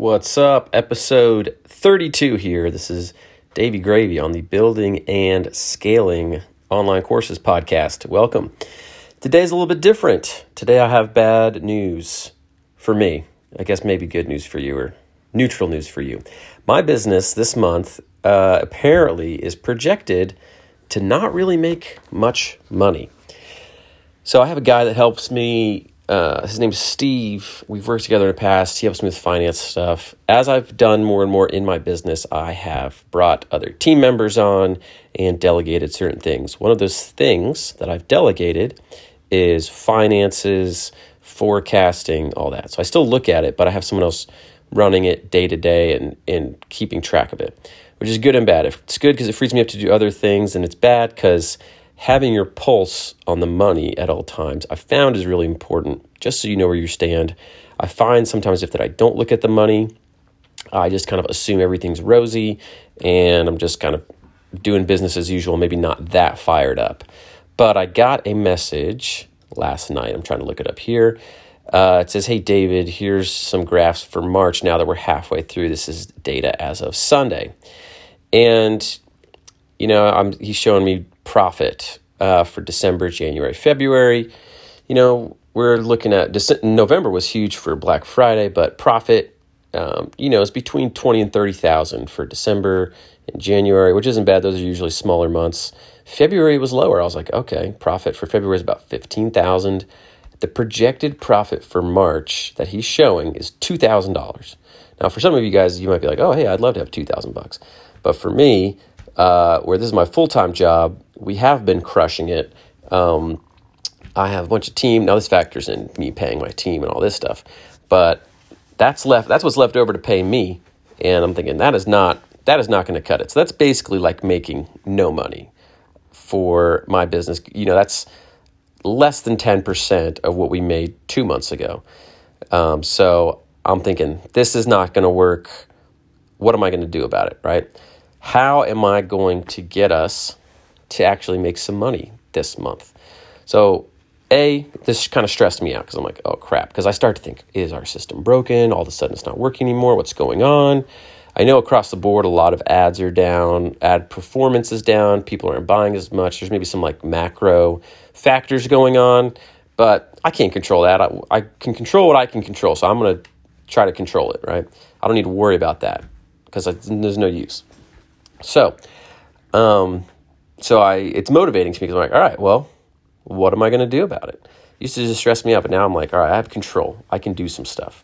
What's up? Episode 32 here. This is Davey Gravy on the Building and Scaling Online Courses podcast. Welcome. Today's a little bit different. Today I have bad news for me. I guess maybe good news for you or neutral news for you. My business this month uh, apparently is projected to not really make much money. So I have a guy that helps me uh, his name's Steve. We've worked together in the past. He helps me with finance stuff. As I've done more and more in my business, I have brought other team members on and delegated certain things. One of those things that I've delegated is finances, forecasting, all that. So I still look at it, but I have someone else running it day to day and, and keeping track of it, which is good and bad. It's good because it frees me up to do other things, and it's bad because having your pulse on the money at all times, I found is really important, just so you know where you stand. I find sometimes if that I don't look at the money, I just kind of assume everything's rosy and I'm just kind of doing business as usual, maybe not that fired up. But I got a message last night. I'm trying to look it up here. Uh, it says, Hey, David, here's some graphs for March now that we're halfway through. This is data as of Sunday. And, you know, I'm, he's showing me profit uh, for December, January, February. You know, we're looking at Dece- November was huge for Black Friday, but profit, um, you know, is between twenty and thirty thousand for December and January, which isn't bad. Those are usually smaller months. February was lower. I was like, okay, profit for February is about fifteen thousand. The projected profit for March that he's showing is two thousand dollars. Now, for some of you guys, you might be like, oh, hey, I'd love to have two thousand bucks, but for me, uh, where this is my full time job, we have been crushing it. Um, I have a bunch of team. Now this factors in me paying my team and all this stuff, but that's left. That's what's left over to pay me, and I'm thinking that is not that is not going to cut it. So that's basically like making no money for my business. You know, that's less than ten percent of what we made two months ago. Um, so I'm thinking this is not going to work. What am I going to do about it? Right? How am I going to get us to actually make some money this month. So, A, this kind of stressed me out because I'm like, oh crap. Because I start to think, is our system broken? All of a sudden it's not working anymore. What's going on? I know across the board a lot of ads are down, ad performance is down, people aren't buying as much. There's maybe some like macro factors going on, but I can't control that. I, I can control what I can control. So I'm going to try to control it, right? I don't need to worry about that because there's no use. So, um, so I it's motivating to me because I'm like, all right, well, what am I going to do about it? it? Used to just stress me out, but now I'm like, all right, I have control. I can do some stuff.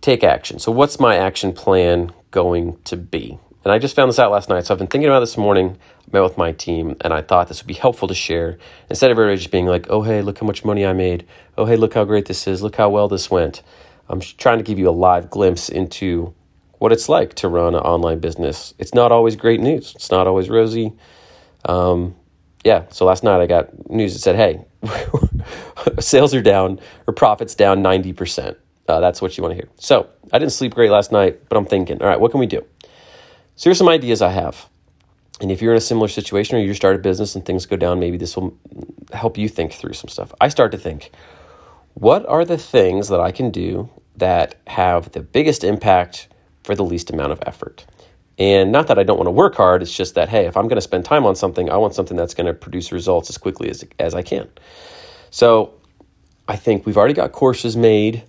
Take action. So what's my action plan going to be? And I just found this out last night. So I've been thinking about this morning, met with my team, and I thought this would be helpful to share. Instead of everybody just being like, oh, hey, look how much money I made. Oh, hey, look how great this is. Look how well this went. I'm trying to give you a live glimpse into what it's like to run an online business. It's not always great news. It's not always rosy. Um, yeah, so last night I got news that said, hey, sales are down or profits down 90%. Uh, that's what you want to hear. So I didn't sleep great last night, but I'm thinking, all right, what can we do? So here's some ideas I have. And if you're in a similar situation or you start a business and things go down, maybe this will help you think through some stuff. I start to think, what are the things that I can do that have the biggest impact for the least amount of effort? And not that I don't want to work hard, it's just that, hey, if I'm going to spend time on something, I want something that's going to produce results as quickly as, as I can. So I think we've already got courses made.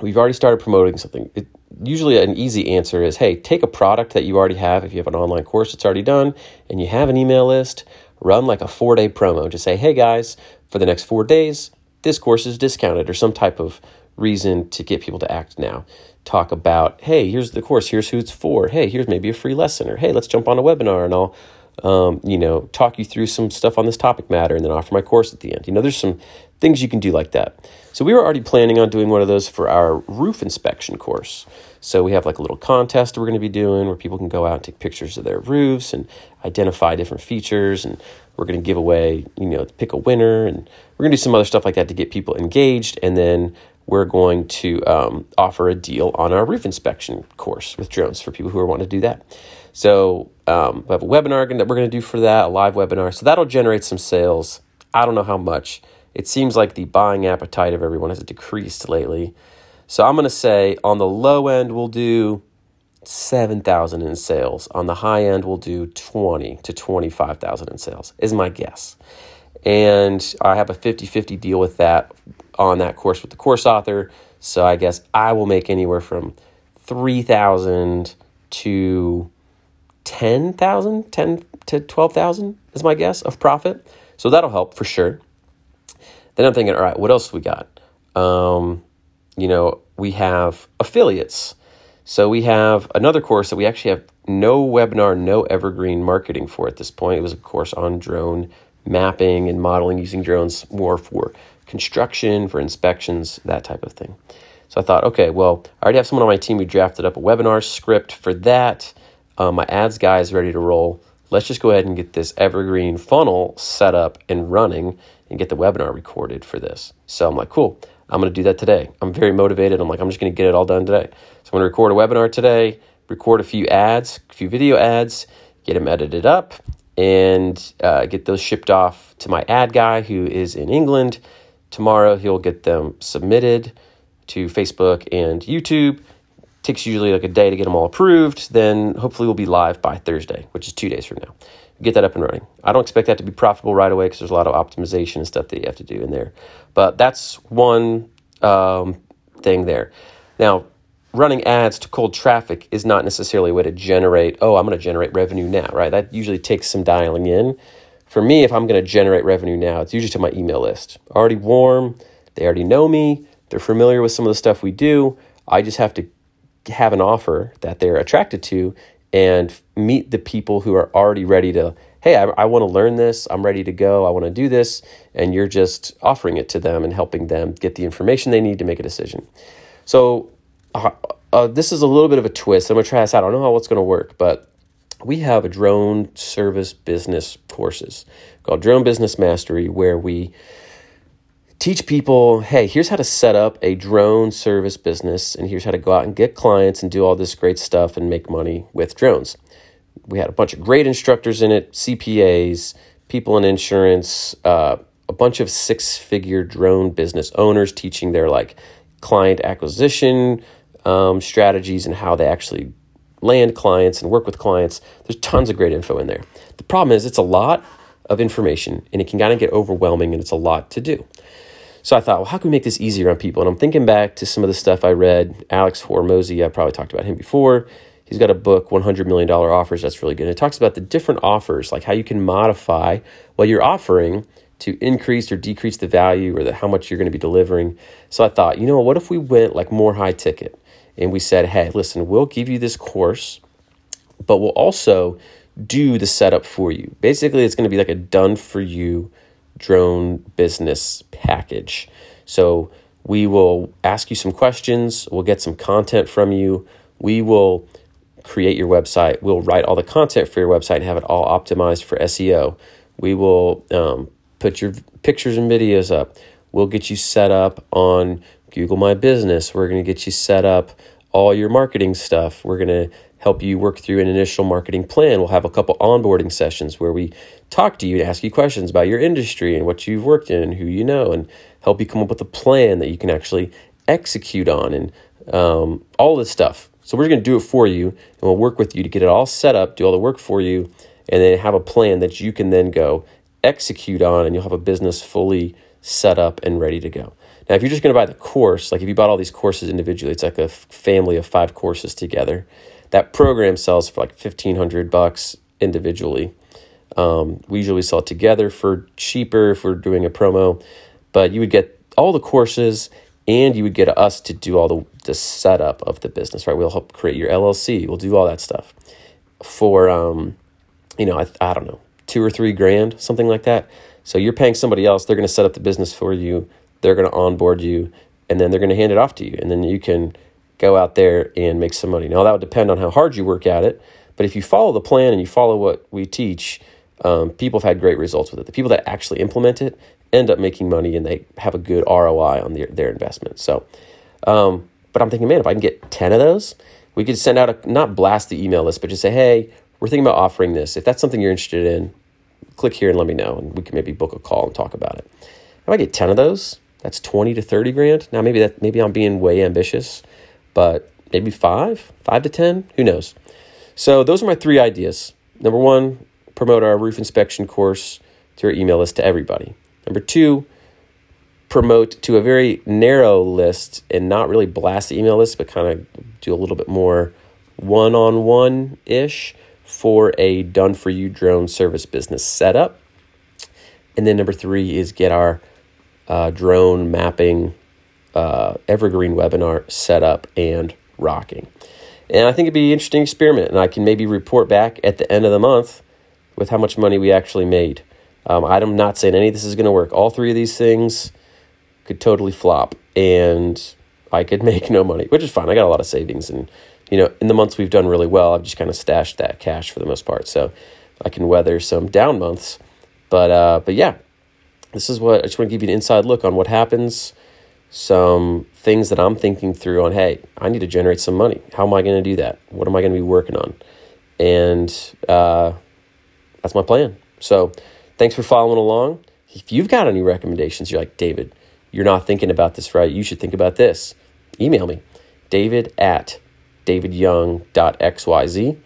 We've already started promoting something. It, usually, an easy answer is hey, take a product that you already have. If you have an online course that's already done and you have an email list, run like a four day promo. Just say, hey guys, for the next four days, this course is discounted or some type of reason to get people to act now talk about, hey, here's the course, here's who it's for, hey, here's maybe a free lesson, or hey, let's jump on a webinar and I'll, um, you know, talk you through some stuff on this topic matter and then offer my course at the end. You know, there's some things you can do like that. So we were already planning on doing one of those for our roof inspection course. So we have like a little contest we're going to be doing where people can go out and take pictures of their roofs and identify different features and we're going to give away, you know, pick a winner and we're going to do some other stuff like that to get people engaged and then we're going to um, offer a deal on our roof inspection course with drones for people who are wanting to do that. So um, we have a webinar that we're going to do for that, a live webinar. So that'll generate some sales. I don't know how much. It seems like the buying appetite of everyone has decreased lately. So I'm going to say on the low end, we'll do 7,000 in sales. On the high end, we'll do 20 to 25,000 in sales, is my guess. And I have a 50 50 deal with that on that course with the course author. So I guess I will make anywhere from 3,000 to 10,000, 10 to 12,000 is my guess of profit. So that'll help for sure. Then I'm thinking, all right, what else we got? Um, you know, we have affiliates. So we have another course that we actually have no webinar, no evergreen marketing for at this point. It was a course on drone mapping and modeling using drones more for construction, for inspections, that type of thing. So I thought, okay, well, I already have someone on my team who drafted up a webinar script for that. Um, my ads guy is ready to roll. Let's just go ahead and get this evergreen funnel set up and running and get the webinar recorded for this. So I'm like, cool, I'm going to do that today. I'm very motivated. I'm like, I'm just going to get it all done today. So I'm going to record a webinar today, record a few ads, a few video ads, get them edited up, and uh, get those shipped off to my ad guy who is in England. Tomorrow he'll get them submitted to Facebook and YouTube. Takes usually like a day to get them all approved. Then hopefully we'll be live by Thursday, which is two days from now. Get that up and running. I don't expect that to be profitable right away because there's a lot of optimization and stuff that you have to do in there. But that's one um, thing there. Now, running ads to cold traffic is not necessarily a way to generate, oh, I'm going to generate revenue now, right? That usually takes some dialing in. For me, if I'm going to generate revenue now, it's usually to my email list. Already warm, they already know me, they're familiar with some of the stuff we do. I just have to have an offer that they're attracted to and meet the people who are already ready to, hey, I, I want to learn this. I'm ready to go. I want to do this. And you're just offering it to them and helping them get the information they need to make a decision. So, uh, uh, this is a little bit of a twist. I'm to try this out. I don't know how it's to work, but we have a drone service business courses called Drone Business Mastery where we teach people hey, here's how to set up a drone service business, and here's how to go out and get clients and do all this great stuff and make money with drones. We had a bunch of great instructors in it, CPAs, people in insurance, uh, a bunch of six figure drone business owners teaching their like client acquisition um, strategies and how they actually land clients and work with clients. There's tons of great info in there. The problem is it's a lot of information and it can kind of get overwhelming and it's a lot to do. So I thought, well, how can we make this easier on people? And I'm thinking back to some of the stuff I read. Alex Hormozi, I probably talked about him before. He's got a book, $100 million offers. That's really good. It talks about the different offers, like how you can modify what you're offering to increase or decrease the value or the, how much you're going to be delivering. So I thought, you know, what if we went like more high ticket and we said, hey, listen, we'll give you this course, but we'll also do the setup for you. Basically, it's going to be like a done for you drone business package. So we will ask you some questions, we'll get some content from you, we will create your website, we'll write all the content for your website and have it all optimized for SEO. We will um, put your pictures and videos up. We'll get you set up on Google My Business. We're going to get you set up all your marketing stuff. We're going to help you work through an initial marketing plan. We'll have a couple onboarding sessions where we talk to you and ask you questions about your industry and what you've worked in and who you know and help you come up with a plan that you can actually execute on and um, all this stuff. So we're going to do it for you and we'll work with you to get it all set up, do all the work for you, and then have a plan that you can then go execute on and you'll have a business fully set up and ready to go. Now, if you're just going to buy the course, like if you bought all these courses individually, it's like a family of five courses together. That program sells for like 1500 bucks individually. Um, we usually sell it together for cheaper if we're doing a promo, but you would get all the courses and you would get us to do all the, the setup of the business, right? We'll help create your LLC. We'll do all that stuff for, um, you know, I, I don't know, two or three grand, something like that. So you're paying somebody else. They're going to set up the business for you. They're going to onboard you, and then they're going to hand it off to you, and then you can go out there and make some money. Now that would depend on how hard you work at it, but if you follow the plan and you follow what we teach, um, people have had great results with it. The people that actually implement it end up making money and they have a good ROI on their, their investment. So, um, but I'm thinking, man, if I can get 10 of those, we could send out a, not blast the email list, but just say, hey, we're thinking about offering this. If that's something you're interested in, click here and let me know, and we can maybe book a call and talk about it. If I get 10 of those, That's 20 to 30 grand. Now maybe that maybe I'm being way ambitious, but maybe 5, 5 to 10, who knows. So those are my three ideas. Number 1, promote our roof inspection course to our email list to everybody. Number 2, promote to a very narrow list and not really blast the email list, but kind of do a little bit more one on one ish for a done for you drone service business setup. And then number three is get our uh, drone mapping uh, evergreen webinar set up and rocking. And I think it'd be an interesting experiment, and I can maybe report back at the end of the month with how much money we actually made. Um, I'm not saying any of this is going to work. All three of these things could totally flop, and I could make no money, which is fine. I got a lot of savings, and you know, in the months we've done really well, I've just kind of stashed that cash for the most part, so I can weather some down months. But uh, but yeah, this is what I just want to give you an inside look on what happens. Some things that I'm thinking through on. Hey, I need to generate some money. How am I going to do that? What am I going to be working on? And uh, that's my plan. So thanks for following along. If you've got any recommendations, you're like David you're not thinking about this right, you should think about this. Email me, david at davidyoung.xyz,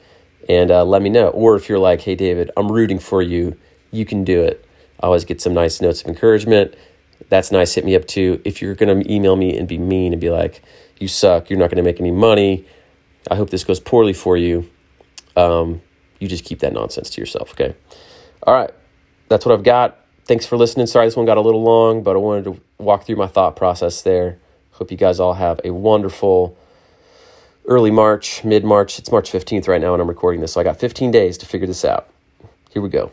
and uh, let me know. Or if you're like, hey, David, I'm rooting for you, you can do it. I always get some nice notes of encouragement. That's nice. Hit me up too. If you're going to email me and be mean and be like, you suck, you're not going to make any money, I hope this goes poorly for you, um, you just keep that nonsense to yourself, okay? All right. That's what I've got. Thanks for listening. Sorry this one got a little long, but I wanted to walk through my thought process there. Hope you guys all have a wonderful early March, mid March. It's March 15th right now, and I'm recording this. So I got 15 days to figure this out. Here we go.